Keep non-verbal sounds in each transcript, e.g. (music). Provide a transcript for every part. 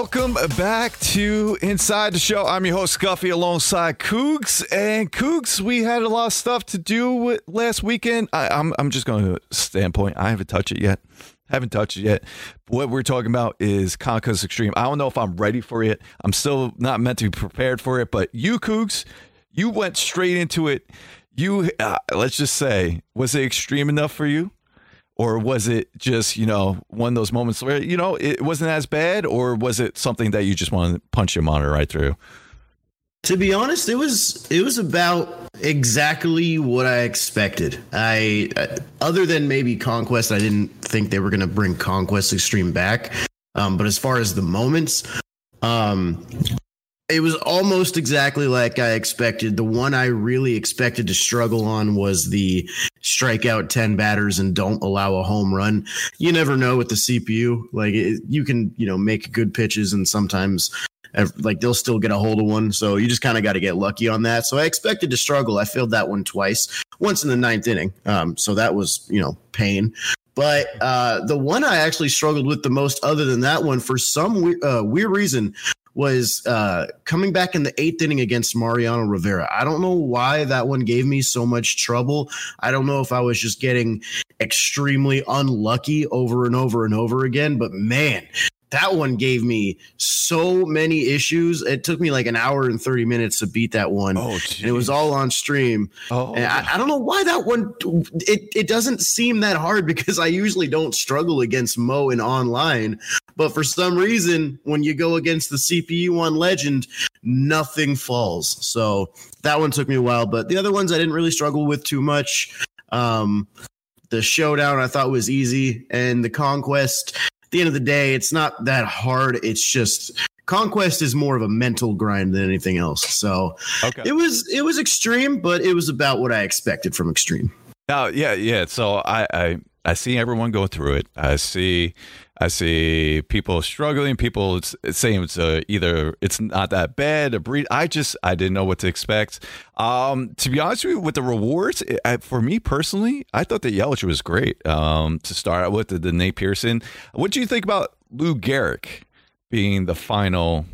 Welcome back to Inside the Show. I'm your host, Scuffy, alongside Cougs. And Cougs, we had a lot of stuff to do with last weekend. I, I'm, I'm just going to standpoint. I haven't touched it yet. Haven't touched it yet. What we're talking about is Conquest Extreme. I don't know if I'm ready for it. I'm still not meant to be prepared for it. But you, Cougs, you went straight into it. You, uh, let's just say, was it extreme enough for you? Or was it just you know one of those moments where you know it wasn't as bad? Or was it something that you just wanted to punch your monitor right through? To be honest it was it was about exactly what i expected. I uh, other than maybe conquest i didn't think they were going to bring conquest extreme back. Um, but as far as the moments um, it was almost exactly like I expected. The one I really expected to struggle on was the strike out 10 batters and don't allow a home run. You never know with the CPU. Like it, you can, you know, make good pitches and sometimes like they'll still get a hold of one. So you just kind of got to get lucky on that. So I expected to struggle. I failed that one twice, once in the ninth inning. Um, so that was, you know, pain. But uh, the one I actually struggled with the most, other than that one, for some uh, weird reason, was uh, coming back in the eighth inning against Mariano Rivera. I don't know why that one gave me so much trouble. I don't know if I was just getting extremely unlucky over and over and over again, but man, that one gave me so many issues. It took me like an hour and 30 minutes to beat that one. Oh, and it was all on stream. Oh, and I, I, don't know why that one, it, it doesn't seem that hard (laughs) because I usually don't struggle against Mo in online. But for some reason, when you go against the CPU one legend, nothing falls. So that one took me a while. But the other ones I didn't really struggle with too much. Um, the showdown I thought was easy, and the conquest at the end of the day, it's not that hard. It's just conquest is more of a mental grind than anything else. So okay. it was it was extreme, but it was about what I expected from extreme. Now, yeah, yeah. So I I, I see everyone go through it. I see I see people struggling, people saying it's uh, either it's not that bad, a breed. I just I didn't know what to expect. Um, to be honest with you, with the rewards, it, I, for me personally, I thought that Yelich was great. Um, to start out with the, the Nate Pearson. What do you think about Lou Gehrig being the final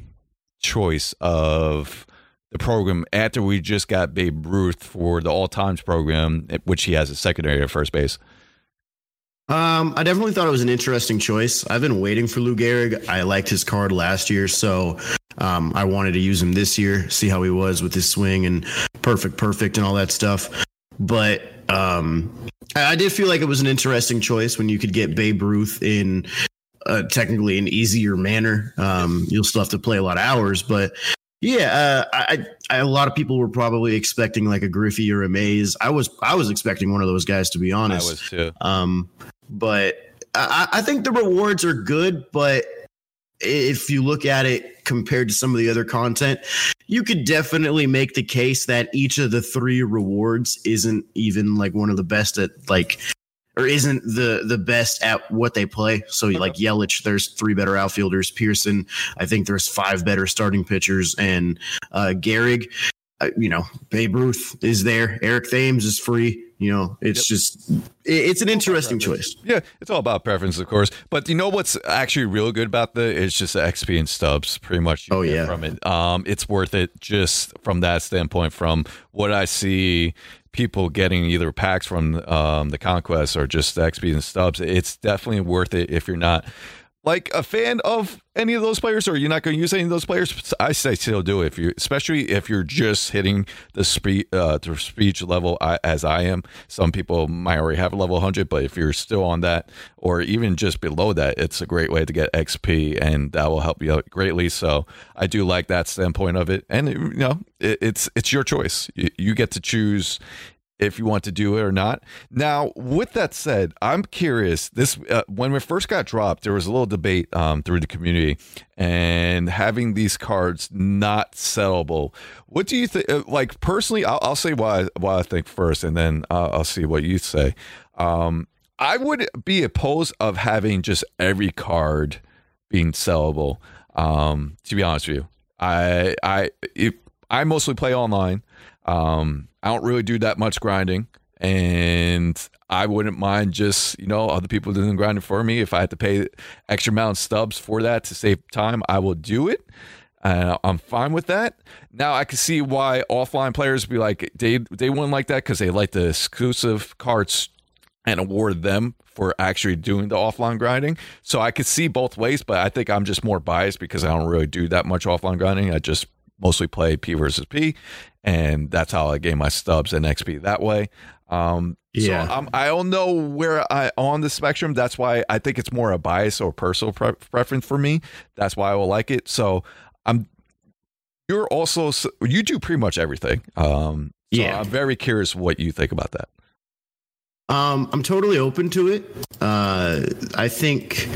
choice of? the program after we just got Babe Ruth for the all times program, which he has a secondary at first base. Um, I definitely thought it was an interesting choice. I've been waiting for Lou Gehrig. I liked his card last year, so um, I wanted to use him this year, see how he was with his swing and perfect, perfect, and all that stuff. But um, I, I did feel like it was an interesting choice when you could get Babe Ruth in uh, technically an easier manner. Um, you'll still have to play a lot of hours, but yeah, uh, I, I, a lot of people were probably expecting like a Griffey or a Mays. I was I was expecting one of those guys to be honest. I was too. Um, but I, I think the rewards are good, but if you look at it compared to some of the other content, you could definitely make the case that each of the three rewards isn't even like one of the best at like or isn't the the best at what they play. So like Yelich, there's three better outfielders. Pearson, I think there's five better starting pitchers, and uh, Gehrig, uh, you know, Babe Ruth is there. Eric Thames is free. You know, it's yep. just it's an interesting choice. Yeah, it's all about preference, of course. But you know what's actually real good about the it's just the XP and stubs, pretty much. oh yeah, from it, um, it's worth it just from that standpoint. From what I see, people getting either packs from um, the conquest or just XP and stubs, it's definitely worth it if you're not like a fan of any of those players or you're not going to use any of those players. I say still do it if you especially if you're just hitting the speed uh the speech level as i am. Some people might already have a level 100 but if you're still on that or even just below that it's a great way to get xp and that will help you out greatly. So i do like that standpoint of it. And you know it, it's it's your choice. You, you get to choose if you want to do it or not. Now, with that said, I'm curious. This uh, when we first got dropped, there was a little debate um, through the community and having these cards not sellable. What do you think? Uh, like personally, I'll, I'll, say why why I think first, and then I'll see what you say. Um, I would be opposed of having just every card being sellable. Um, to be honest with you, I I if, I mostly play online. Um, I don't really do that much grinding. and I wouldn't mind just you know other people doing grinding for me. If I had to pay extra amount of stubs for that to save time, I will do it. Uh, I'm fine with that. Now I can see why offline players be like they they wouldn't like that because they like the exclusive cards and award them for actually doing the offline grinding. So I could see both ways, but I think I'm just more biased because I don't really do that much offline grinding. I just mostly play P versus P, and that's how I gain my stubs and XP that way. Um, yeah, so I'm, I don't know where I on the spectrum. That's why I think it's more a bias or personal pre- preference for me. That's why I will like it. So I'm. You're also you do pretty much everything. Um, so yeah, I'm very curious what you think about that. Um, I'm totally open to it. Uh, I think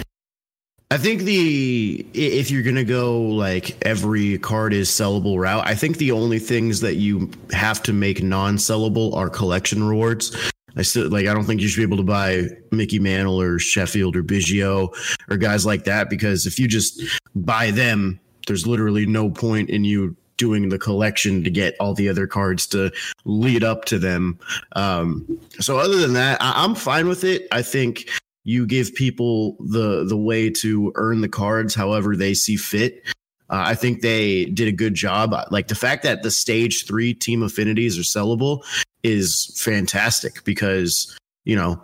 I think the if you're gonna go like every card is sellable route, I think the only things that you have to make non-sellable are collection rewards. I still like I don't think you should be able to buy Mickey Mantle or Sheffield or Biggio or guys like that because if you just buy them, there's literally no point in you doing the collection to get all the other cards to lead up to them. Um, so other than that, I, I'm fine with it. I think you give people the the way to earn the cards however they see fit. Uh, I think they did a good job. Like the fact that the stage three team affinities are sellable is fantastic because you know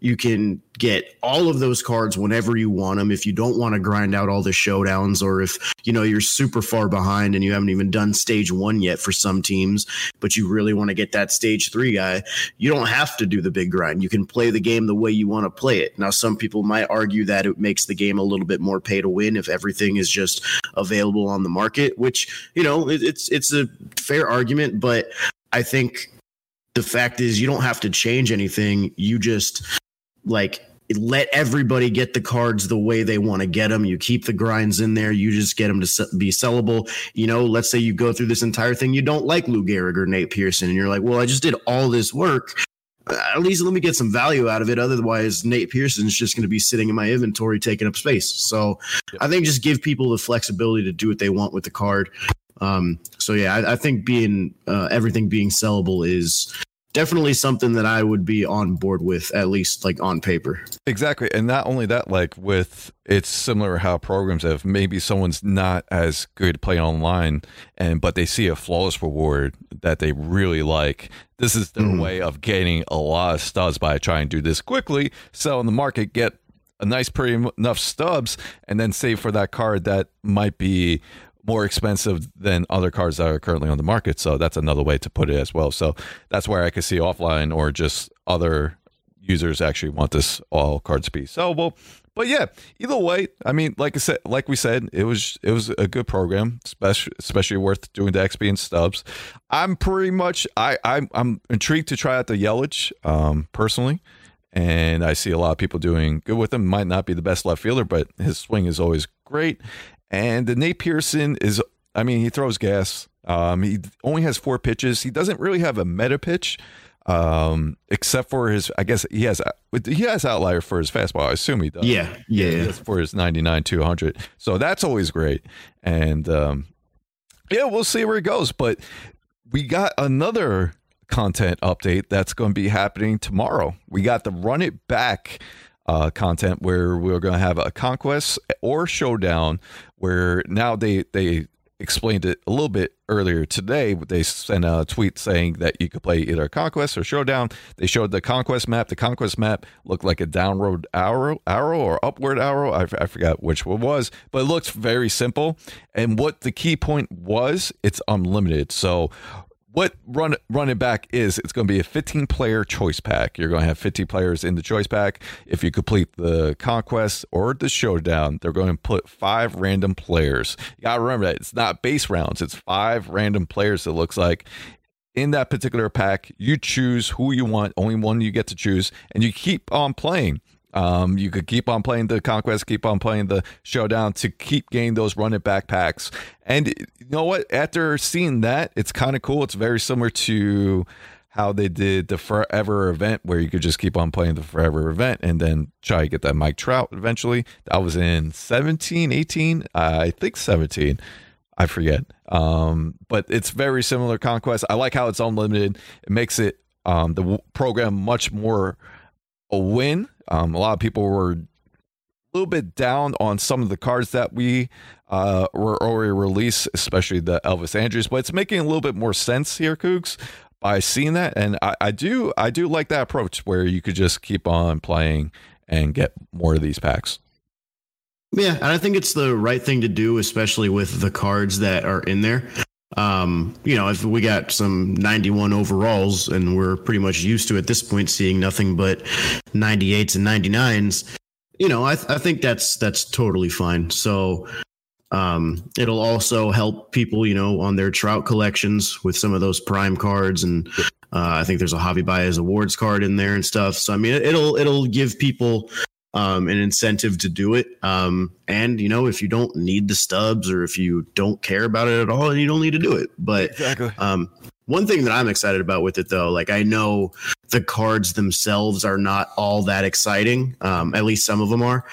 you can get all of those cards whenever you want them if you don't want to grind out all the showdowns or if you know you're super far behind and you haven't even done stage 1 yet for some teams but you really want to get that stage 3 guy you don't have to do the big grind. You can play the game the way you want to play it. Now some people might argue that it makes the game a little bit more pay to win if everything is just available on the market which you know it's it's a fair argument but I think the fact is you don't have to change anything you just like let everybody get the cards the way they want to get them. You keep the grinds in there. You just get them to be sellable. You know, let's say you go through this entire thing. You don't like Lou Gehrig or Nate Pearson, and you're like, well, I just did all this work. At least let me get some value out of it. Otherwise, Nate Pearson's just going to be sitting in my inventory taking up space. So I think just give people the flexibility to do what they want with the card. Um, so yeah, I, I think being uh, everything being sellable is definitely something that I would be on board with, at least like on paper. Exactly. And not only that, like with it's similar how programs have maybe someone's not as good playing online and but they see a flawless reward that they really like. This is their mm. way of getting a lot of stubs by trying to do this quickly, sell in the market, get a nice pretty enough stubs, and then save for that card that might be more expensive than other cards that are currently on the market. So that's another way to put it as well. So that's where I could see offline or just other users actually want this all cards to be sellable. But yeah, either way, I mean, like I said, like we said, it was it was a good program, especially especially worth doing the XP and stubs. I'm pretty much I I'm, I'm intrigued to try out the Yelich um, personally, and I see a lot of people doing good with him. Might not be the best left fielder, but his swing is always great. And the Nate Pearson is, I mean, he throws gas. Um, he only has four pitches. He doesn't really have a meta pitch, um, except for his. I guess he has he has outlier for his fastball. I assume he does. Yeah, yeah, yeah. for his ninety nine two hundred. So that's always great. And um, yeah, we'll see where it goes. But we got another content update that's going to be happening tomorrow. We got the run it back uh, content where we're going to have a conquest or showdown where now they they explained it a little bit earlier today they sent a tweet saying that you could play either conquest or showdown. They showed the conquest map. The conquest map looked like a downward arrow arrow or upward arrow. I, I forgot which one was but it looks very simple. And what the key point was it's unlimited. So what run running back is it's going to be a 15 player choice pack. You're going to have 50 players in the choice pack. If you complete the conquest or the showdown they're going to put five random players. You got to remember that it's not base rounds it's five random players it looks like. In that particular pack you choose who you want only one you get to choose and you keep on playing um, you could keep on playing the conquest, keep on playing the showdown to keep getting those run it backpacks. And you know what? After seeing that, it's kind of cool. It's very similar to how they did the forever event where you could just keep on playing the forever event and then try to get that Mike Trout eventually. That was in 17, 18, uh, I think 17. I forget. Um, but it's very similar conquest. I like how it's unlimited. It makes it um, the program much more a win. Um, a lot of people were a little bit down on some of the cards that we uh, were already released, especially the Elvis Andrus, but it's making a little bit more sense here, Cougs, by seeing that. And I, I do I do like that approach where you could just keep on playing and get more of these packs. Yeah, and I think it's the right thing to do, especially with the cards that are in there. Um, you know, if we got some 91 overalls and we're pretty much used to at this point seeing nothing but 98s and 99s, you know, I, th- I think that's that's totally fine. So um, it'll also help people, you know, on their trout collections with some of those prime cards, and uh, I think there's a Javi Baez awards card in there and stuff. So I mean, it'll it'll give people um, an incentive to do it. Um, and you know, if you don't need the stubs or if you don't care about it at all, you don't need to do it. But Exactly. um, one thing that I'm excited about with it, though, like I know the cards themselves are not all that exciting. Um, at least some of them are.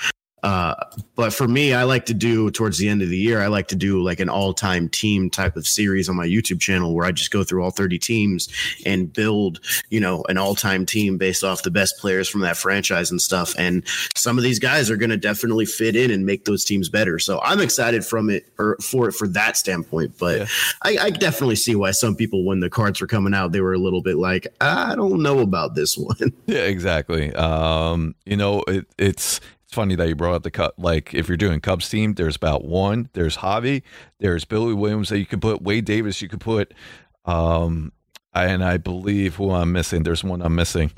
Uh, but for me, I like to do towards the end of the year, I like to do like an all time team type of series on my YouTube channel where I just go through all 30 teams and build, you know, an all time team based off the best players from that franchise and stuff. And some of these guys are going to definitely fit in and make those teams better. So I'm excited from it or for it for that standpoint. But Yeah. I, I definitely see why some people, when the cards were coming out, they were a little bit like, I don't know about this one. Yeah, exactly. Um, you know, it, it's it's funny that you brought up the cut. Like, if you're doing Cubs team, there's about one. There's Javi. There's Billy Williams that you could put. Wade Davis, you could put. Um, and I believe who I'm missing. There's one I'm missing.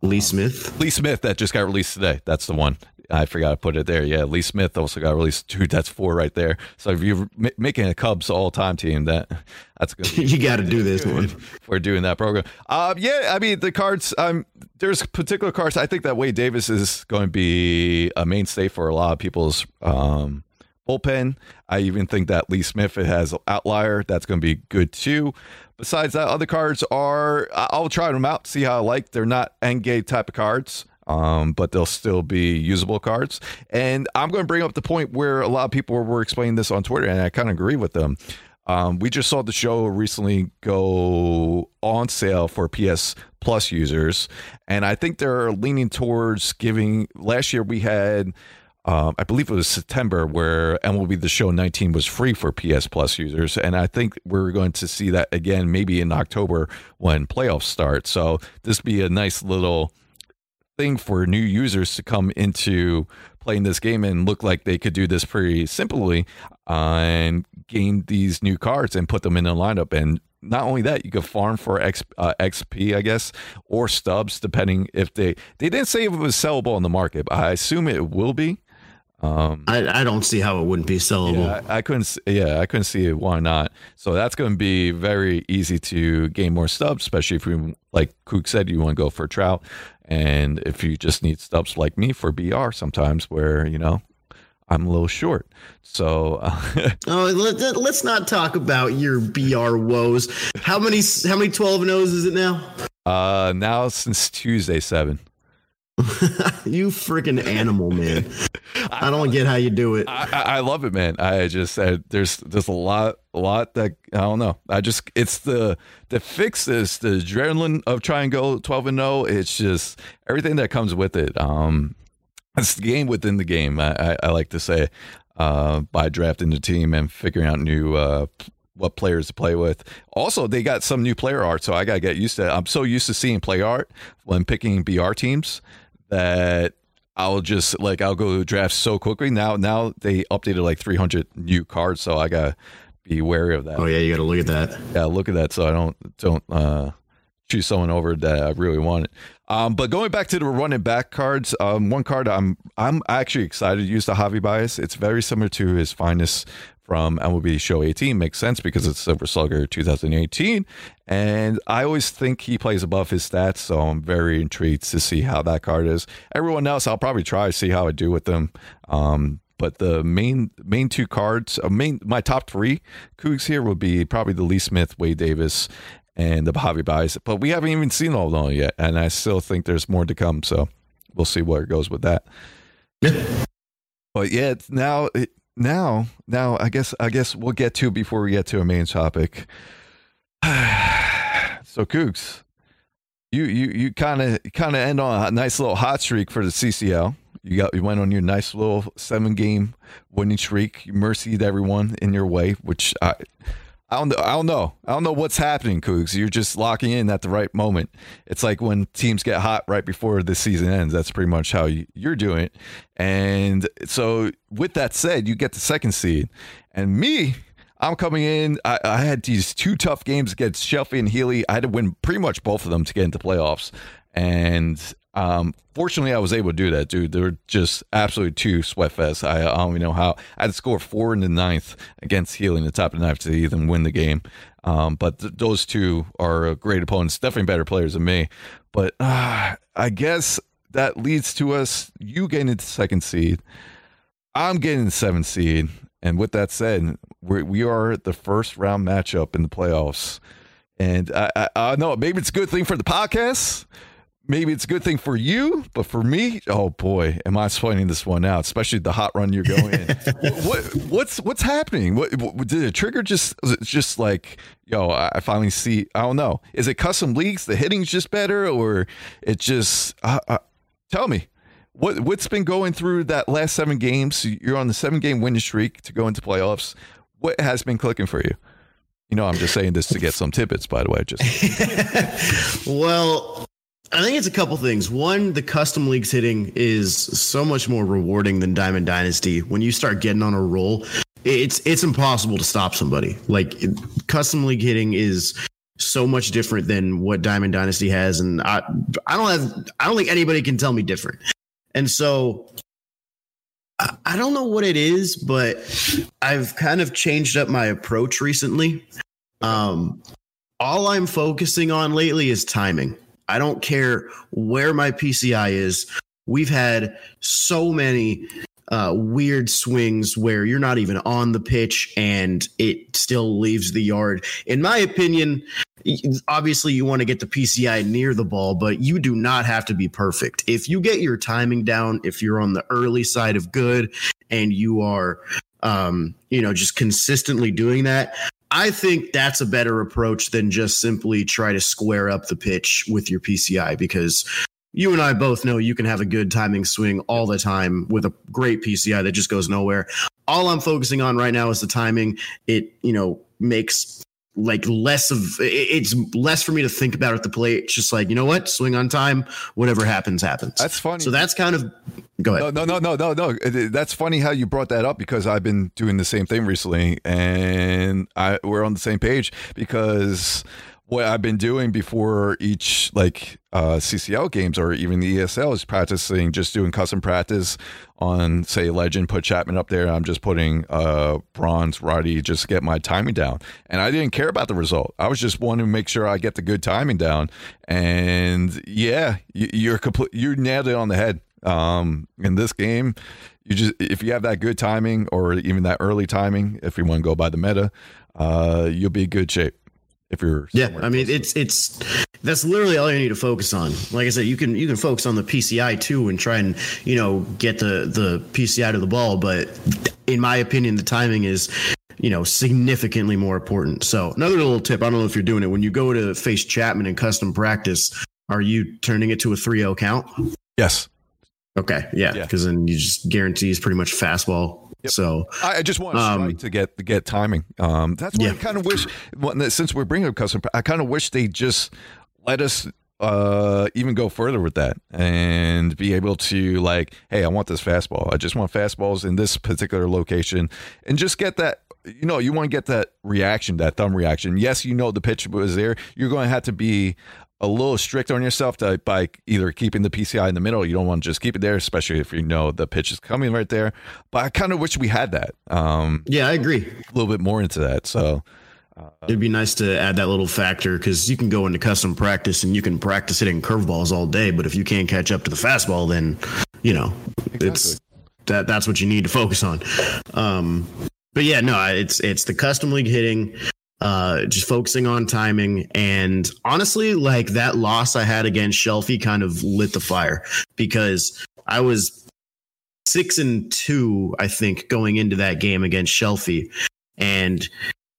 Lee Smith. Lee Smith that just got released today. That's the one. I forgot to put it there. Yeah, Lee Smith also got released. Dude, that's four right there. So if you're ma- making a Cubs all time team, that that's good. (laughs) you got to do this one. (laughs) for doing that program. Um, yeah, I mean the cards. Um, there's particular cards. I think that Wade Davis is going to be a mainstay for a lot of people's um, bullpen. I even think that Lee Smith has outlier. That's going to be good too. Besides that, other cards are. I'll try them out, see how I like. They're not end game type of cards. Um, but they'll still be usable cards. And I'm going to bring up the point where a lot of people were explaining this on Twitter, and I kind of agree with them. Um, we just saw the show recently go on sale for PS Plus users, and I think they're leaning towards giving. Last year we had, um, I believe it was September, where MLB The Show 19 was free for PS Plus users, and I think we're going to see that again maybe in October when playoffs start. So this be a nice little thing for new users to come into playing this game and look like they could do this pretty simply uh, and gain these new cards and put them in a lineup. And not only that, you could farm for X, uh, XP, I guess, or stubs, depending if they they didn't say if it was sellable on the market. But I assume it will be. Um, I, I don't see how it wouldn't be sellable. yeah, I, I couldn't. Yeah, I couldn't see it. Why not? So that's going to be very easy to gain more stubs, especially if you, like Kook said, you want to go for trout, and if you just need stubs like me for BR, sometimes where you know I'm a little short. So uh, (laughs) Oh, let, us not talk about your BR woes. How many how many 12 and O's is it now? uh, now since Tuesday seven. (laughs) you freaking animal, man. I don't get how you do it. I, I I love it, man. I just said there's there's a lot a lot that I don't know. I just it's the the fix is the adrenaline of trying to go twelve and zero. It's just everything that comes with it. Um, it's the game within the game. I, I, I like to say uh, by drafting the team and figuring out new. Uh, what players to play with. Also, they got some new player art, so I gotta get used to it. I'm so used to seeing play art when picking BR teams that I'll just like I'll go to draft so quickly. Now now they updated like 300 new cards, so I gotta be wary of that. Oh yeah, you got to look at that. Yeah, look at that, so I don't don't uh, choose someone over that I really wanted. Um, but going back to the running back cards, um, one card I'm I'm actually excited to use the Javi Baez. It's very similar to his finest from MLB Show 18. Makes sense because it's Silver Slugger 2018, and I always think he plays above his stats. So I'm very intrigued to see how that card is. Everyone else, I'll probably try to see how I do with them. Um, but the main main two cards, uh, main my top three Cougs here would be probably the Lee Smith, Wade Davis, and the Javi Baez. But we haven't even seen all of them yet, and I still think there's more to come. So we'll see where it goes with that. But yeah, it's now it, now now I guess I guess we'll get to before we get to a main topic. (sighs) so Cougs, you you you kind of kind of end on a nice little hot streak for the CCL. You got you went on your nice little seven game winning streak. You mercied everyone in your way, which I I don't know. I don't know. I don't know what's happening, Cougs. You're just locking in at the right moment. It's like when teams get hot right before the season ends. That's pretty much how you, you're doing it. And so, with that said, you get the second seed, and me. I'm coming in. I, I had these two tough games against Chelsea and Healy. I had to win pretty much both of them to get into playoffs. And um, fortunately, I was able to do that, dude. They were just absolutely two sweat fests. I, don't even know how. I had score four in the ninth against Healy, the top of the ninth to even win the game. Um, but th- those two are great opponents, definitely better players than me. But uh, I guess that leads to us you getting into second seed. I'm getting the seventh seed. And with that said, we're, we are the first round matchup in the playoffs. And I, I know maybe it's a good thing for the podcast maybe it's a good thing for you, but for me, oh boy, am I sweating this one out, especially the hot run you're going in. (laughs) what, what's what's happening? What, what, did it trigger just just like yo? I finally see. I don't know. Is it custom leagues? The hitting's just better, or it just? Uh, uh, tell me. What what's been going through that last seven games? You're on the seven game winning streak to go into playoffs. What has been clicking for you? You know, I'm just saying this to get some tidbits, by the way. Just (laughs) well, I think it's a couple things. One, the custom leagues hitting is so much more rewarding than Diamond Dynasty. When you start getting on a roll, it's it's impossible to stop somebody. Like custom league hitting is so much different than what Diamond Dynasty has, and I I don't have I don't think anybody can tell me different. And so I, I don't know what it is, but I've kind of changed up my approach recently. Um, all I'm focusing on lately is timing. I don't care where my PCI is. We've had so many uh, weird swings where you're not even on the pitch and it still leaves the yard. In my opinion, obviously you want to get the PCI near the ball, but you do not have to be perfect. If you get your timing down, if you're on the early side of good and you are um, you know, just consistently doing that, I think that's a better approach than just simply try to square up the pitch with your PCI because you and I both know you can have a good timing swing all the time with a great PCI that just goes nowhere. All I'm focusing on right now is the timing. It, you know, makes like less of it's less for me to think about at the plate. It's just like, you know what? Swing on time, whatever happens, happens. That's funny. So that's kind of go ahead. No, no, no, no, no, no. That's funny how you brought that up because I've been doing the same thing recently and I we're on the same page because what I've been doing before each like uh, CCL games or even the ESL is practicing just doing custom practice on say legend put Chapman up there I'm just putting uh bronze Roddy just get my timing down. And I didn't care about the result. I was just wanting to make sure I get the good timing down. And yeah you're complete you nailed it on the head. Um in this game you just if you have that good timing or even that early timing if you want to go by the meta uh you'll be in good shape if you're yeah i mean it's it's that's literally all you need to focus on. Like i said you can you can focus on the pci too and try and you know get the the pci to the ball but in my opinion the timing is you know significantly more important. So another little tip i don't know if you're doing it when you go to face chapman in custom practice are you turning it to a 3-0 count? Yes okay yeah because yeah. then you just guarantees pretty much fastball Yep. So I just want um, to get to get timing. Um, that's what yeah. I kind of wish, since we're bringing up custom, I kind of wish they just let us uh, even go further with that and be able to like, hey, I want this fastball. I just want fastballs in this particular location, and just get that. You know, you want to get that reaction, that thumb reaction. Yes, you know the pitch was there. You're going to have to be a little strict on yourself to, by either keeping the PCI in the middle. You don't want to just keep it there, especially if you know the pitch is coming right there. But I kind of wish we had that. Um, yeah, I agree. A little bit more into that. So uh, it'd be nice to add that little factor because you can go into custom practice and you can practice hitting curveballs all day. But if you can't catch up to the fastball, then you know exactly. it's that that's what you need to focus on. Um, but yeah, no, it's it's the custom league hitting uh, just focusing on timing. And honestly, like that loss I had against Shelfie kind of lit the fire because I was six and two, I think, going into that game against Shelfie. And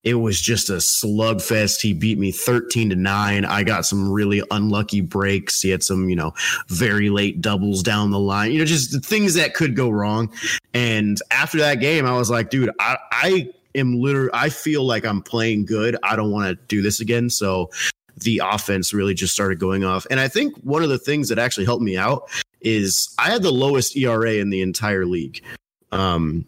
it was just a slugfest. He beat me 13 to 9. I got some really unlucky breaks. He had some, you know, very late doubles down the line, you know, just things that could go wrong. And after that game, I was like, dude, I, I am literally, I feel like I'm playing good. I don't want to do this again. So the offense really just started going off. And I think one of the things that actually helped me out is I had the lowest ERA in the entire league. Um,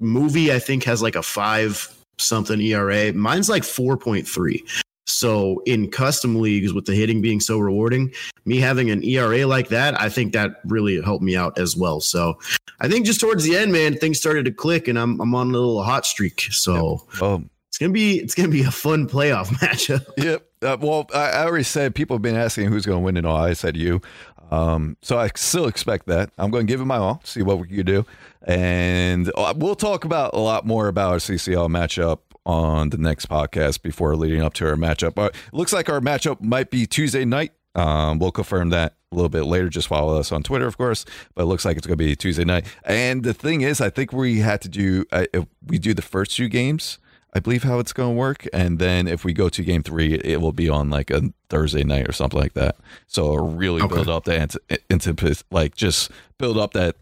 movie, I think, has like a five something ERA. Mine's like 4.3. So in custom leagues with the hitting being so rewarding, me having an ERA like that, I think that really helped me out as well. So I think just towards the end, man, things started to click and I'm I'm on a little hot streak. So yep. um, it's gonna be it's gonna be a fun playoff (laughs) matchup. Yep. Uh, well, I, I, already said people have been asking who's going to win and all. I said you. Um, so I still expect that. I'm going to give it my all, see what we can do, and uh, we'll talk about a lot more about our CCL matchup on the next podcast before leading up to our matchup. But it looks like our matchup might be Tuesday night. Um, we'll confirm that a little bit later. Just follow us on Twitter, of course. But it looks like it's going to be Tuesday night. And the thing is, I think we had to do uh, we do the first two games I believe how it's going to work. And then if we go to game three, it will be on like a Thursday night or something like that. So really okay. build up that into like just build up that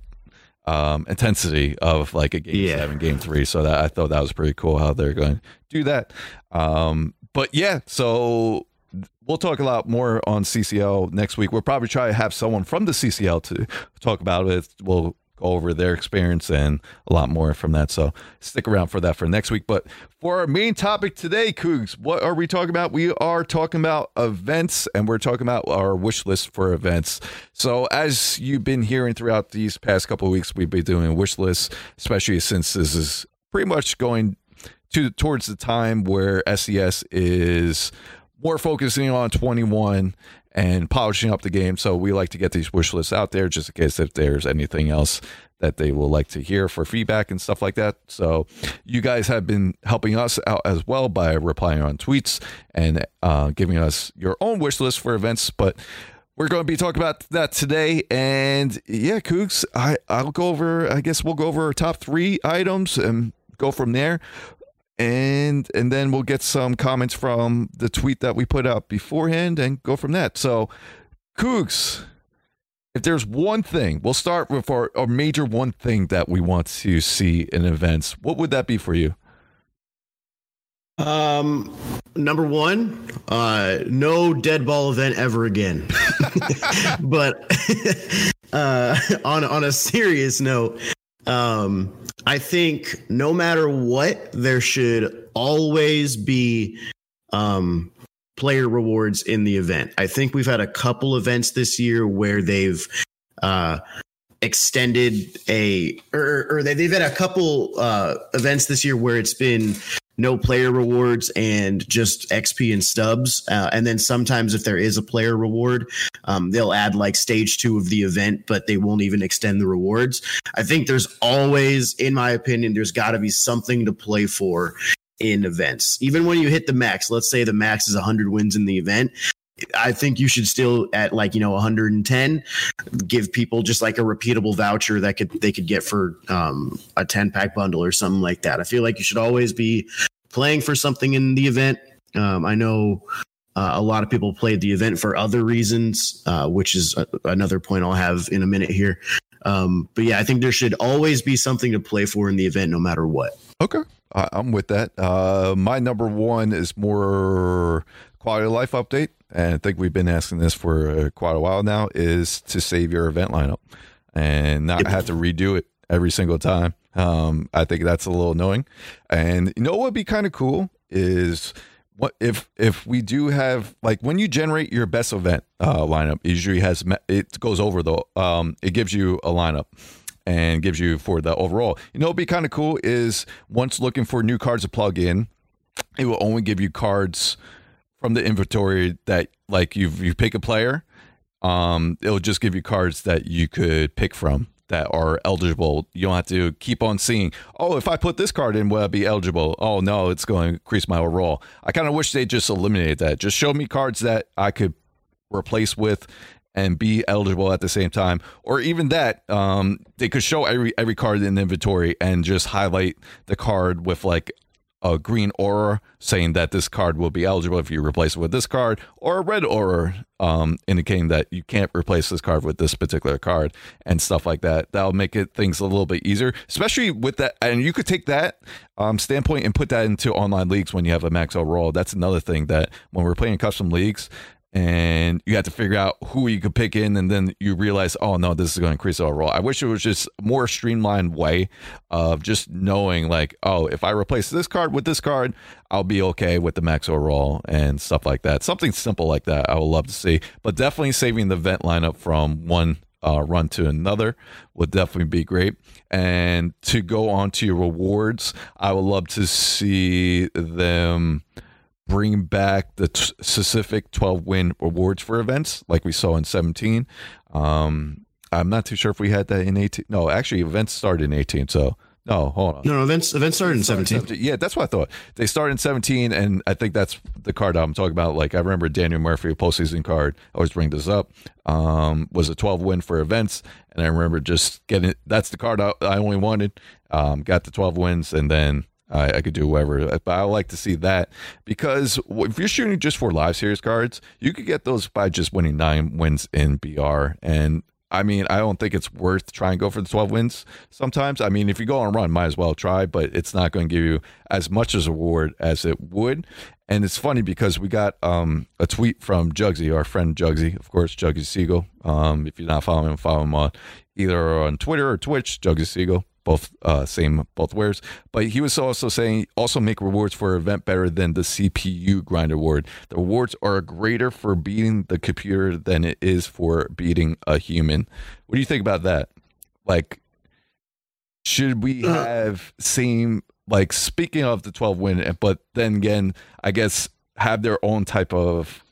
um, intensity of like a game yeah. seven, game three. So that I thought that was pretty cool how they're going to do that. Um, but yeah, so we'll talk a lot more on CCL next week. We'll probably try to have someone from the CCL to talk about it. We'll go over their experience and a lot more from that. So stick around for that for next week. But for our main topic today, Cougs, what are we talking about? We are talking about events and we're talking about our wish list for events. So as you've been hearing throughout these past couple weeks, we've been doing wish list, especially since this is pretty much going to towards the time where SDS is more focusing on 21 and polishing up the game. So we like to get these wish lists out there just in case if there's anything else that they will like to hear for feedback and stuff like that. So you guys have been helping us out as well by replying on tweets and uh, giving us your own wish list for events. But we're going to be talking about that today. And yeah, Cougs, I, I'll go over, I guess we'll go over our top three items and go from there and and then we'll get some comments from the tweet that we put out beforehand and go from that. So, Cougs, if there's one thing, we'll start with our, our major one thing that we want to see in events. What would that be for you? Um, number one, uh, no dead ball event ever again. (laughs) (laughs) but (laughs) uh, on on a serious note, um, I think no matter what, there should always be um, player rewards in the event. I think we've had a couple events this year where they've uh, extended a or, or they've had a couple uh, events this year where it's been no player rewards and just XP and stubs. Uh, and then sometimes if there is a player reward, um, they'll add like stage two of the event, but they won't even extend the rewards. I think there's always, in my opinion, there's got to be something to play for in events. Even when you hit the max, let's say the max is 100 wins in the event, I think you should still at like you know 110 give people just like a repeatable voucher that could they could get for um, a 10 pack bundle or something like that. I feel like you should always be playing for something in the event. Um, I know uh, a lot of people played the event for other reasons, uh, which is a, another point I'll have in a minute here. Um, but yeah, I think there should always be something to play for in the event, no matter what. Okay, I'm with that. Uh, my number one is more quality of life update and I think we've been asking this for uh, quite a while now, is to save your event lineup and not have to redo it every single time. Um, I think that's a little annoying. And you know what would be kind of cool is what if if we do have like when you generate your best event uh, lineup, it usually has it goes over the um, it gives you a lineup and gives you for the overall. You know, what'd be kind of cool is once looking for new cards to plug in, it will only give you cards from the inventory that like you you pick a player, um, it'll just give you cards that you could pick from that are eligible. You don't have to keep on seeing, oh, if I put this card in, will I be eligible? Oh no, it's going to increase my overall. I kind of wish they just eliminated that. Just show me cards that I could replace with and be eligible at the same time. Or even that, um, they could show every every card in the inventory and just highlight the card with like a green aura saying that this card will be eligible if you replace it with this card, or a red aura um, indicating that you can't replace this card with this particular card and stuff like that. That'll make it things a little bit easier, especially with that. And you could take that um, standpoint and put that into online leagues when you have a max overall. That's another thing that when we're playing custom leagues, and you have to figure out who you could pick in and then you realize oh no this is going to increase overall i wish it was just more streamlined way of just knowing like oh if i replace this card with this card i'll be okay with the max overall and stuff like that. Something simple like that i would love to see. But definitely saving the vent lineup from one uh, run to another would definitely be great. And to go on to your rewards, I would love to see them bring back the t- specific 12 win awards for events like we saw in 17. Um, I'm not too sure if we had that in 18. No, actually, events started in 18. So, no, hold on. No, no, events events started in 17. 17. Yeah, that's what I thought. They started in 17, and I think that's the card I'm talking about. Like, I remember Daniel Murphy, a postseason card, I always bring this up, um, was a 12 win for events. And I remember just getting that's the card I, I only wanted. Um, got the 12 wins, and then I, I, could do whatever, but I like to see that because if you're shooting just for live series cards, you could get those by just winning nine wins in BR. And I mean, I don't think it's worth trying to go for the 12 wins sometimes. I mean, if you go on a run, might as well try, but it's not going to give you as much as reward as it would. And it's funny because we got um, a tweet from Jugsy, our friend Jugsy, of course, Jugsy Siegel. Um, if you're not following him, follow him on either on Twitter or Twitch, Jugsy Siegel both uh, same both wares. But he was also saying also make rewards for event better than the CPU grind award. The rewards are greater for beating the computer than it is for beating a human. What do you think about that? Like, should we uh. have same like speaking of the 12 win, but then again, I guess have their own type of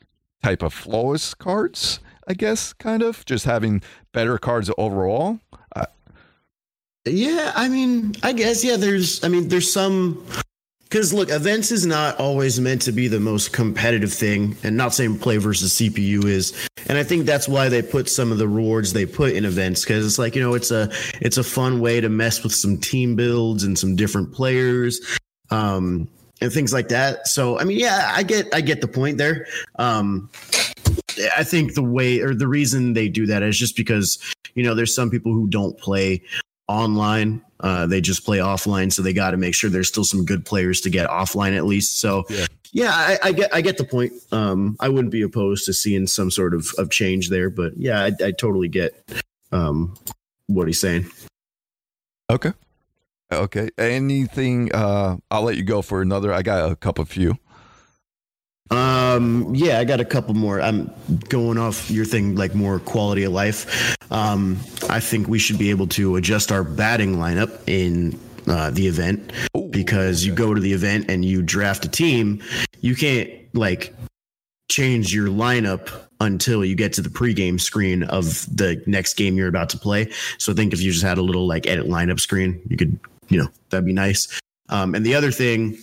type of flawless cards. I guess kind of just having better cards overall. Yeah, I mean, I guess yeah. There's, I mean, there's some because look, events is not always meant to be the most competitive thing, and not saying play versus CPU is. And I think that's why they put some of the rewards they put in events because it's like you know it's a it's a fun way to mess with some team builds and some different players. Um, and things like that. So I mean, yeah, I get I get the point there. Um, I think the way or the reason they do that is just because you know there's some people who don't play online. Uh, they just play offline, so they got to make sure there's still some good players to get offline at least. So, yeah, yeah I, I, get I get the point. Um, I wouldn't be opposed to seeing some sort of, of change there, but yeah, I, I totally get um, what he's saying. Okay. Okay. Anything? Uh, I'll let you go for another. I got a couple of few. Um, yeah, I got a couple more. I'm going off your thing, like more quality of life. Um, I think we should be able to adjust our batting lineup in uh, the event Ooh, because okay. you go to the event and you draft a team. You can't like change your lineup until you get to the pregame screen of the next game you're about to play. So I think if you just had a little like edit lineup screen, you could, you know, that'd be nice. Um, and the other thing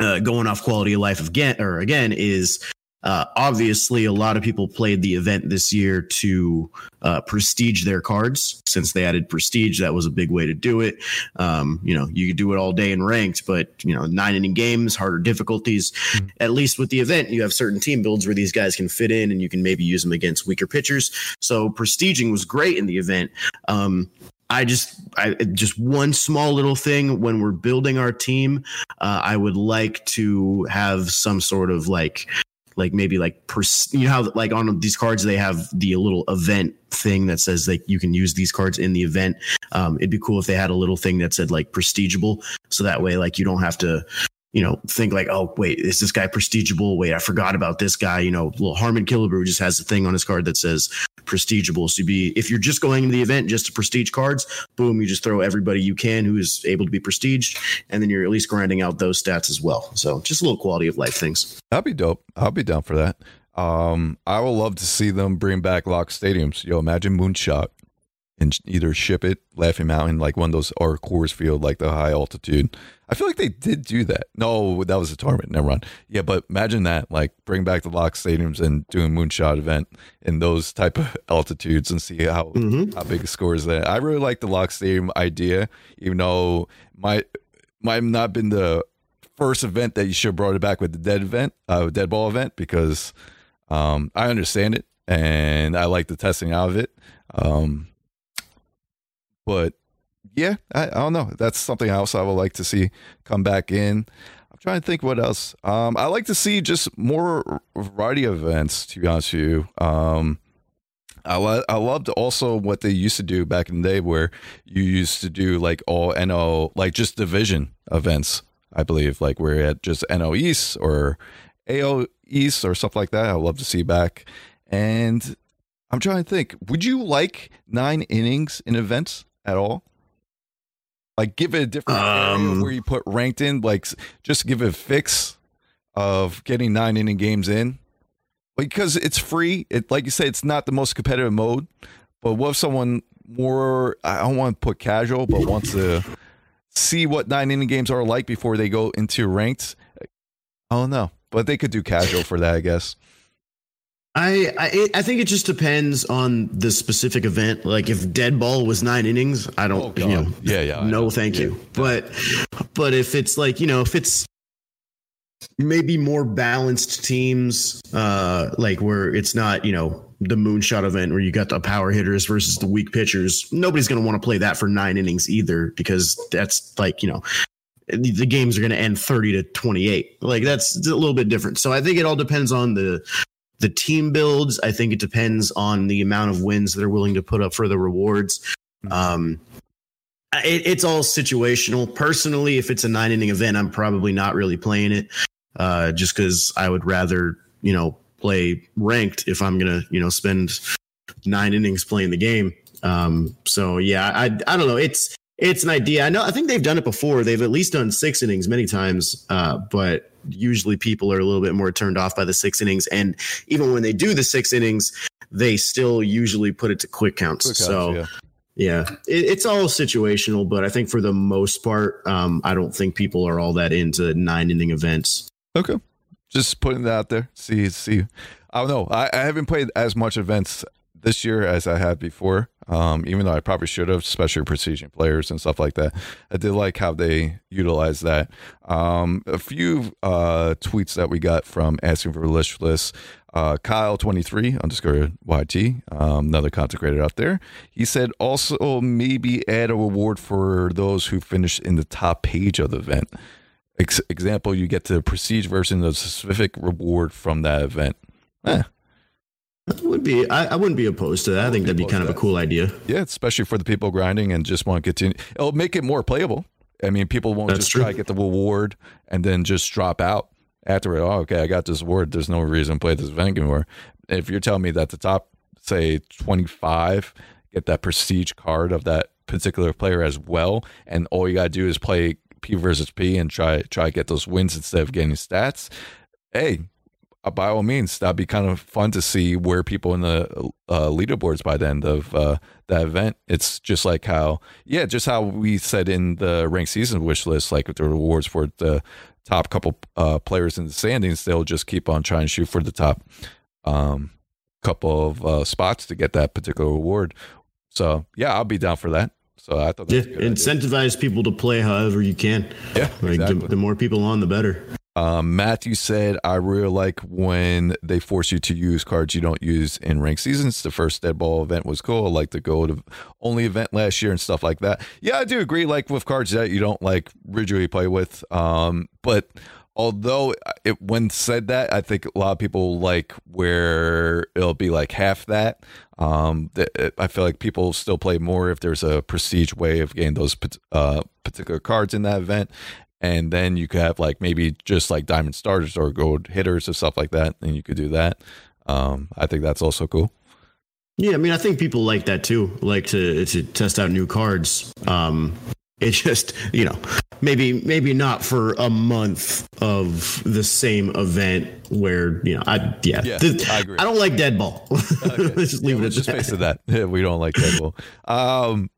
uh, going off quality of life again or again is uh, obviously a lot of people played the event this year to uh, prestige their cards. Since they added prestige that was a big way to do it. Um, you know you could do it all day in ranked but you know nine inning games harder difficulties. Mm-hmm. at least with the event you have certain team builds where these guys can fit in and you can maybe use them against weaker pitchers. So prestiging was great in the event. Um, I just, I just one small little thing when we're building our team, uh, I would like to have some sort of like, like maybe like pers- you know how like on these cards they have the little event thing that says like you can use these cards in the event. Um, it'd be cool if they had a little thing that said like prestigible, so that way like you don't have to you know, think like, oh, wait, is this guy prestigible? Wait, I forgot about this guy. You know, little Harmon Killebrew just has a thing on his card that says prestigiable. So be if you're just going to the event just to prestige cards, boom, you just throw everybody you can who is able to be prestiged, and then you're at least grinding out those stats as well. So just a little quality of life things. That'd be dope. I'll be down for that. Um, I would love to see them bring back lock stadiums. Yo, imagine Moonshot and either ship it Laughing Mountain, like one of those, or Coors Field, like the high altitude. I feel like they did do that. No, that was a tournament. Never mind. Yeah, but imagine that, like bring back the lock stadiums and do a moonshot event in those type of (laughs) altitudes and see how mm-hmm. how big a score is that. I really like the lock stadium idea, even though my might not been the first event that you should have brought it back with the dead event, uh, dead ball event, because um, I understand it and I like the testing out of it. Um, but yeah, I, I, don't know. That's something else I would like to see come back in. I'm trying to think what else. Um, I like to see just more variety of events. To be honest with you, um, I lo- I loved also what they used to do back in the day, where you used to do like all NL, like just division events. I believe like we're at just NL East or AL East or stuff like that. I would love to see back. And I'm trying to think. Would you like nine innings in events at all? Like give it a different um, where you put ranked in. Like just give it a fix of getting nine inning games in because it's free. It like you said, it's not the most competitive mode. But what if someone more? I don't want to put casual, but wants to see what nine inning games are like before they go into ranked. I don't know, but they could do casual for that, I guess. I, I I think it just depends on the specific event. Like if dead ball was nine innings, I don't, oh, you know, yeah, yeah, no, thank yeah. you. But but if it's like you know, if it's maybe more balanced teams, uh, like where it's not you know the moonshot event where you got the power hitters versus the weak pitchers, nobody's going to want to play that for nine innings either because that's like you know the games are going to end 30 to 28 like that's a little bit different so i think it all depends on the the team builds. I think it depends on the amount of wins they're willing to put up for the rewards. Hmm. Um, it, it's all situational. Personally, if it's a nine inning event, I'm probably not really playing it, uh, just because I would rather you know play ranked if I'm gonna you know spend nine innings playing the game. Um, so yeah, I I don't know. It's it's an idea. I know. I think they've done it before. They've at least done six innings many times, uh, but usually people are a little bit more turned off by the six innings. And even when they do the six innings, they still usually put it to quick counts. Quick so. Yeah. Yeah, it, it's all situational, but I think for the most part, um, I don't think people are all that into nine inning events. Okay, just putting that out there. See, see. I don't know. I, I haven't played as much events this year as I had before. Um, even though I probably should have, especially precision players and stuff like that. I did like how they utilize that. Um, a few uh, tweets that we got from asking for a list list. Uh, Kyle23 underscore YT, um, another content creator out there. He said also maybe add a reward for those who finish in the top page of the event. Ex- example, you get the prestige version of a specific reward from that event. Eh, that would be. I, I, wouldn't be opposed to that. I, think that'd be kind of a cool idea. Yeah, especially for the people grinding and just want to continue. It'll make it more playable. I mean, people won't That's just true. try to get the reward and then just drop out after it. Oh, okay, I got this reward. There's no reason to play this event anymore. If you're telling me that the top, say, 25 get that prestige card of that particular player as well, and all you got to do is play P versus P and try try to get those wins instead of getting stats. Hey, by all means, that'd be kind of fun to see where people in the uh, leaderboards by the end of uh, that event. It's just like how, yeah, just how we said in the ranked season wish list, like the rewards for the top couple uh, players in the standings, they'll just keep on trying to shoot for the top um, couple of uh, spots to get that particular reward. So yeah, I'll be down for that. So I thought yeah, incentivize idea. people to play however you can. Yeah, like exactly. the, the more people on, the better. Um, Matthew said, I really like when they force you to use cards you don't use in ranked seasons. The first dead ball event was cool. Like the gold only event last year and stuff like that. Yeah, I do agree. Like with cards that you don't like rigidly play with. Um, but although it when said that, I think a lot of people like where it'll be like half that. Um, I feel like people still play more if there's a prestige way of getting those uh, particular cards in that event and then you could have like maybe just like diamond starters or gold hitters or stuff like that and you could do that um, i think that's also cool yeah i mean i think people like that too like to to test out new cards um it's just you know maybe maybe not for a month of the same event where you know i yeah, yeah I, agree. I don't like dead ball okay. (laughs) let's just leave yeah, it at just that. face of that (laughs) we don't like dead ball um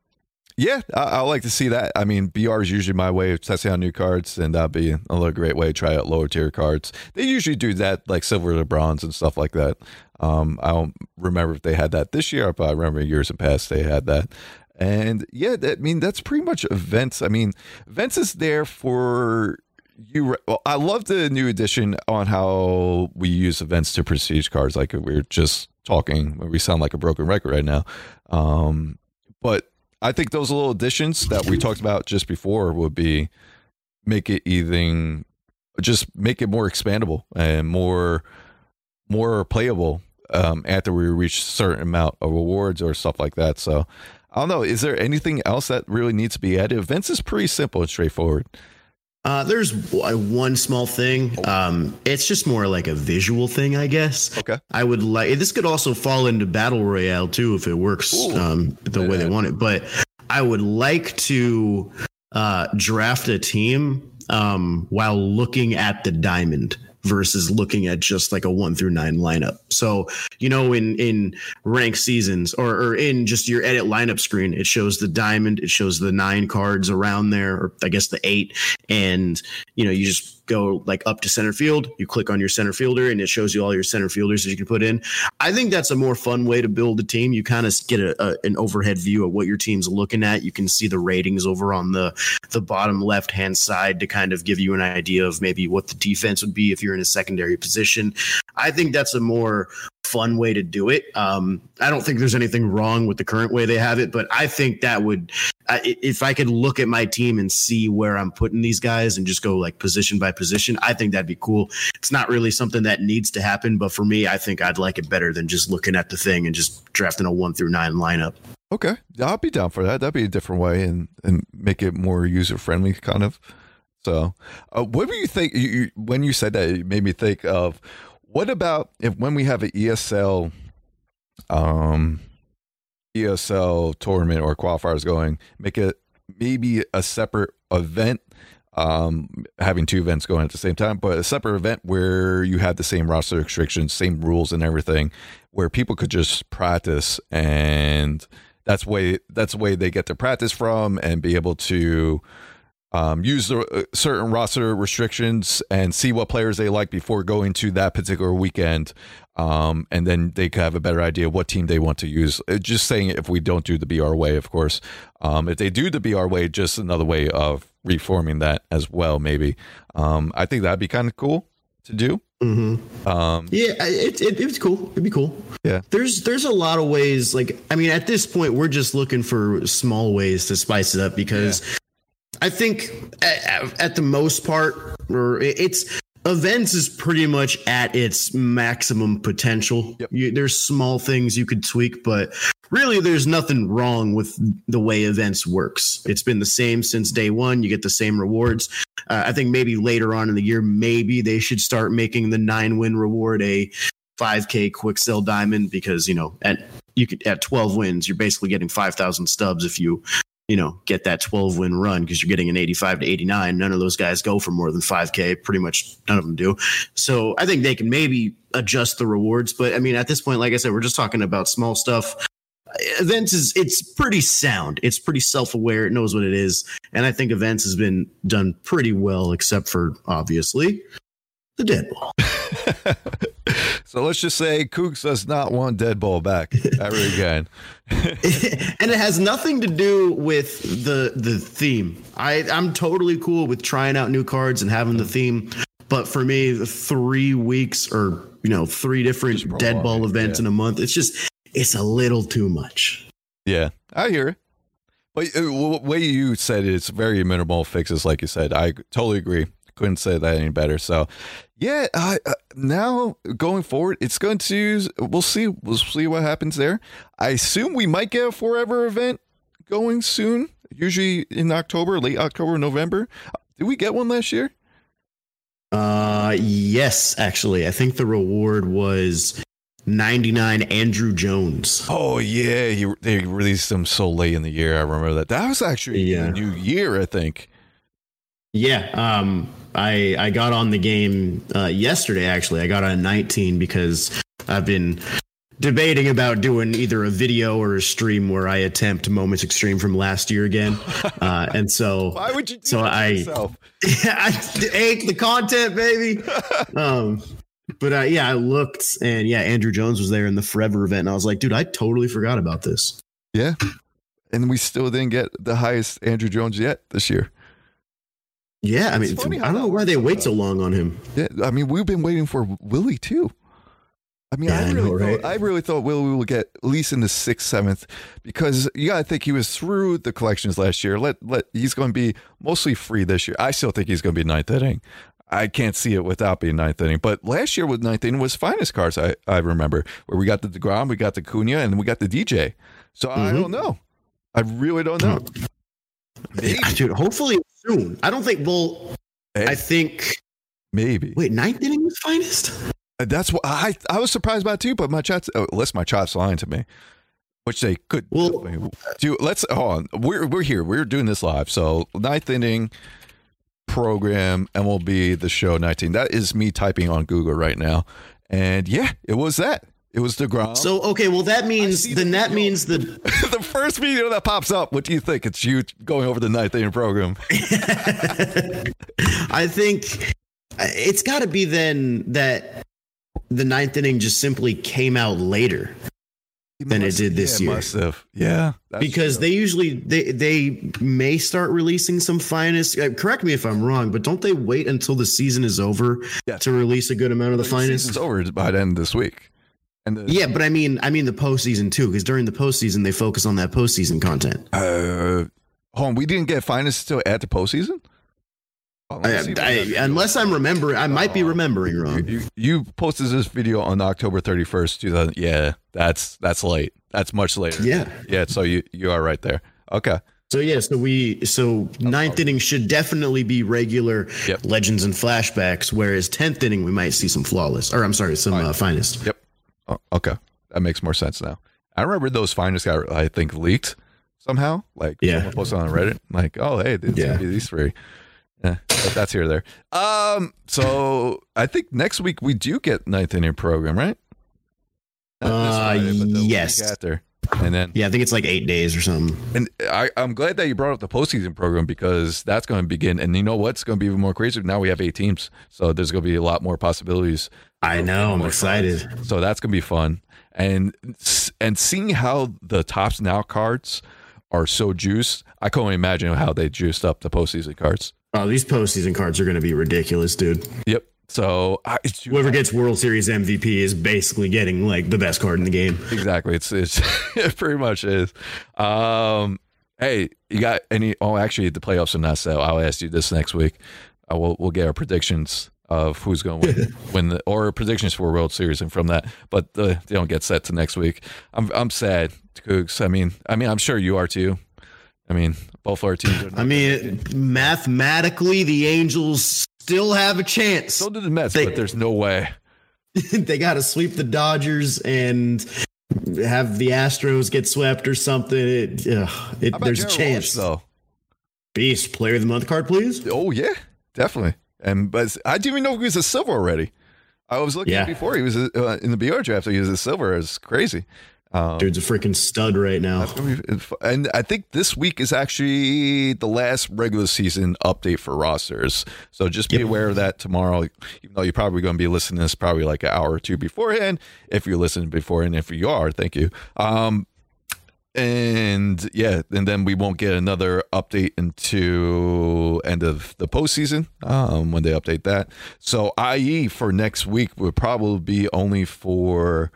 yeah, I, I, like to see that. I mean, BR is usually my way of testing out new cards, and that'd be another great way to try out lower tier cards. They usually do that, like silver to bronze and stuff like that. Um, I don't remember if they had that this year, but I remember years in past they had that. And yeah, that, I mean, that's pretty much events. I mean, events is there for you well, I love the new addition on how we use events to prestige cards. Like we are just talking, we sound like a broken record right now. Um, but I think those little additions that we talked about just before would be make it even just make it more expandable and more more playable um, after we reach a certain amount of rewards or stuff like that. So I don't know. Is there anything else that really needs to be added? Events is pretty simple and straightforward. Uh, there's one small thing. Um, it's just more like a visual thing, I guess. Okay. I would like this could also fall into battle royale too if it works um, the way they want it. But I would like to uh, draft a team um, while looking at the diamond versus looking at just like a one through nine lineup. So, you know, in in rank seasons or, or in just your edit lineup screen, it shows the diamond, it shows the nine cards around there, or I guess the eight, and you know, you just go like up to center field, you click on your center fielder and it shows you all your center fielders that you can put in. I think that's a more fun way to build a team. You kind of get a, a, an overhead view of what your team's looking at. You can see the ratings over on the the bottom left hand side to kind of give you an idea of maybe what the defense would be if you're in a secondary position. I think that's a more fun way to do it. Um, I don't think there's anything wrong with the current way they have it, but I think that would, if I could look at my team and see where I'm putting these guys and just go like position by position, I think that'd be cool. It's not really something that needs to happen, but for me, I think I'd like it better than just looking at the thing and just drafting a one through nine lineup. Okay, I'll be down for that. That'd be a different way and and make it more user friendly, kind of. So, uh, what do you think? You, when you said that, it made me think of what about if when we have an ESL, um, ESL tournament or qualifiers going, make it maybe a separate event, um, having two events going at the same time, but a separate event where you have the same roster restrictions, same rules and everything, where people could just practice and that's way that's the way they get their practice from and be able to um, use the uh, certain roster restrictions and see what players they like before going to that particular weekend. Um, and then they could have a better idea what team they want to use. Uh, just saying if we don't do the BR way, of course. Um, if they do the BR way, just another way of reforming that as well, maybe. Um, I think that'd be kind of cool to do. Mm-hmm. Um, yeah, it, it, it's cool. It'd be cool. Yeah. There's there's a lot of ways. Like, I mean, at this point, we're just looking for small ways to spice it up because yeah. I think at, at the most part, or it's events is pretty much at its maximum potential. Yep. You, there's small things you could tweak, but really there's nothing wrong with the way events works. It's been the same since day one. You get the same rewards. Uh, I think maybe later on in the year, maybe they should start making the nine win reward a 5k quick sell diamond because you know at you could at 12 wins you're basically getting 5000 stubs if you you know, get that 12 win run because you're getting an 85 to 89. None of those guys go for more than 5K. Pretty much none of them do. So I think they can maybe adjust the rewards. But I mean, at this point, like I said, we're just talking about small stuff. Events is it's pretty sound. It's pretty self aware. It knows what it is, and I think events has been done pretty well, except for obviously the dead ball. (laughs) so let's just say Cougs does not want dead ball back (laughs) ever again. (laughs) and it has nothing to do with the the theme. I I'm totally cool with trying out new cards and having the theme, but for me, the three weeks or you know three different dead ball events yeah. in a month, it's just it's a little too much. Yeah, I hear it. But uh, the way you said it, it's very minimal fixes, like you said. I totally agree couldn't say that any better. So, yeah, uh, uh, now going forward, it's going to we'll see we'll see what happens there. I assume we might get a forever event going soon. Usually in October, late October, November. Did we get one last year? Uh, yes, actually, I think the reward was 99 Andruw Jones. Oh yeah, he, they released him so late in the year. I remember that. That was actually yeah. a new year, I think. Yeah, um, I I got on the game uh, yesterday. Actually, I got on 19 because I've been debating about doing either a video or a stream where I attempt Moments Extreme from last year again. (laughs) Uh, and so why would you? so I, (laughs) I ate the content, baby. (laughs) um, but uh, yeah, I looked and yeah, Andruw Jones was there in the Forever event, and I was like, dude, I totally forgot about this. Yeah, and we still didn't get the highest Andruw Jones yet this year. Yeah, I mean, I don't know why they wait so long on him. Yeah, I mean, we've been waiting for Willie too. I mean, Yeah, I I really know, right? thought I really thought Willie will get at least in the sixth, seventh, because you gotta think he was through the collections last year. Let let he's going to be mostly free this year. I still think he's going to be ninth inning. I can't see it without being ninth inning. But last year with ninth inning was finest cards. I I remember where we got the Degrom, we got the Cunha, and we got the DJ. So I Mhm. don't know. I really don't know. Maybe, Dude, hopefully soon. I don't think. Well, Hey. I think. maybe. Wait, ninth inning was finest. Uh, That's what I I was surprised about too. But my chats, oh, unless my chats lying to me, which they could. Well- do. Let's hold on. We're we're here. We're doing this live. So ninth inning program MLB the show 19. That is me typing on Google right now, and yeah, it was that. It was Degrom. So okay, well that means then that video. means the (laughs) the first video that pops up. What do you think? It's you going over the ninth inning program. (laughs) I think it's got to be then that the ninth inning just simply came out later Than it did this yeah, year. Must have. Yeah, because true. they usually they they may start releasing some finest. Uh, correct me if I'm wrong, but don't they wait until the season is over Yes. to release a good amount of the finest? It's over by the end of this week. And the, Yeah, but I mean, I mean the postseason too, because during the postseason they focus on that postseason content. Uh, hold on, we didn't get finest till at the postseason. Oh, I, I, unless I'm remembering, I might be Oh. remembering wrong. You, you posted this video on October 31st, 2000. Yeah, that's that's late. That's much later. Yeah. Yeah, so you you are right there. Okay. So yeah, so we so ninth inning should definitely be regular Yep. legends and flashbacks, whereas tenth inning we might see some flawless, or I'm sorry, some uh, finest. Yep. Oh, okay. That makes more sense now. I remember those finest got I think leaked somehow. Like Yeah. someone posted on Reddit. Like, oh hey, it's Yeah. these three. Yeah, but that's here or there. Um, so I think next week we do get ninth inning program, right? Not Uh, Friday, but the week yes. after. And then Yeah, I think it's like eight days or something. And I, I'm glad that you brought up the postseason program because that's going to begin. And you know what's going to be even more crazy? Now we have eight teams, so there's going to be a lot more possibilities. I know, I'm excited. So that's going to be fun. And and seeing how the tops now cards are so juiced, I can't imagine how they juiced up the postseason cards. Oh, these postseason cards are going to be ridiculous, dude. Yep. So I, Whoever gets World Series MVP is basically getting like the best card in the game. exactly, it's it's (laughs) it pretty much is. Um, hey, you got any? Oh, actually, the playoffs are not set. I'll ask you this next week. Uh, we'll we'll get our predictions of who's going to win, (laughs) win the, or predictions for World Series, and from that, but uh, they don't get set to next week. I'm I'm sad, Cougs. I mean, I mean, I'm sure you are too. I mean, both our teams. Are I mean, mathematically, the Angels still have a chance. so do the Mets, they- but there's no way. (laughs) they got to sweep the Dodgers and have the Astros get swept or something. It, ugh, it, there's a chance. Walsh, though. Beast player of the month card, please. Oh yeah, definitely. And but I didn't even know he was a silver already. I was looking Yeah. before he was uh, in the BR draft. So he was a silver. It's crazy. Um, Dude's a freaking stud right now. that's gonna be- and I think this week is actually the last regular season update for rosters. So just be Yep. aware of that tomorrow. Even though you're probably going to be listening to this probably like an hour or two beforehand. If you're listening beforehand, if you are, thank you. Um, and yeah, and then we won't get another update into end of the postseason um, when they update that. So, IE for next week would probably be only for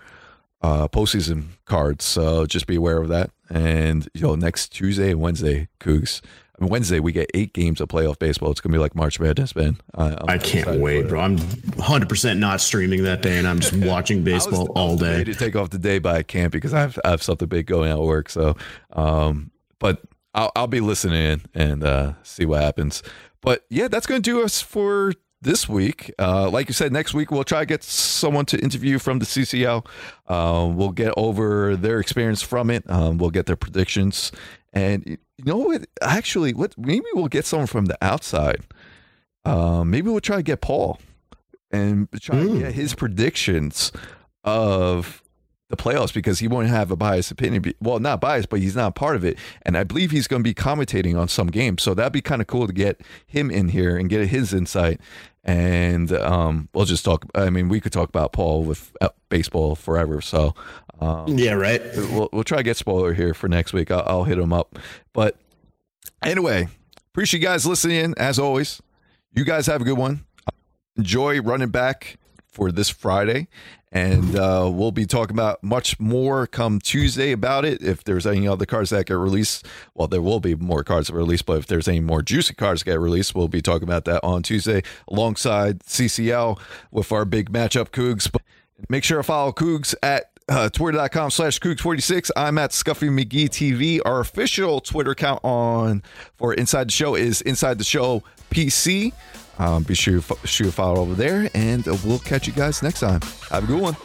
uh, postseason cards. So just be aware of that. And you know, next Tuesday and Wednesday, Cougs. I mean, Wednesday we get eight games of playoff baseball. It's gonna be like March Madness, man. I, I'm can't wait, bro. I'm 100% not streaming that day, and I'm just (laughs) watching I baseball I was all day. to take off the day, but I can't because I have, I have something big going at work. So, um, but I'll, I'll be listening in and uh, see what happens. But yeah, that's going to do us for this week. Uh, like you said, next week we'll try to get someone to interview from the CCL. Uh, we'll get over their experience from it. Um, we'll get their predictions, and you know what? Actually, what maybe we'll get someone from the outside. Um, maybe we'll try to get Paul and try to get his predictions of the playoffs because he won't have a biased opinion. Well, not biased, but he's not part of it. And I believe he's going to be commentating on some games. So that'd be kind of cool to get him in here and get his insight. And um, we'll just talk. I mean, we could talk about Paul with uh, baseball forever. So um, Yeah, right. we'll, we'll try to get spoiler here for next week. I'll, I'll hit him up. But anyway, appreciate you guys listening in as always. you guys have a good one. Enjoy running back for this Friday. And uh, we'll be talking about much more come Tuesday about it. If there's any other cards that get released, well, there will be more cards that released, but if there's any more juicy cards get released, we'll be talking about that on Tuesday alongside CCL with our big matchup Cougs. But make sure to follow Cougs at uh, twitter.com slash Cougs46. I'm at Scuffy McGee TV. Our official Twitter account on for Inside the Show is Inside the Show PC. Um, be sure to, sure to follow over there, and we'll catch you guys next time. Have a good one.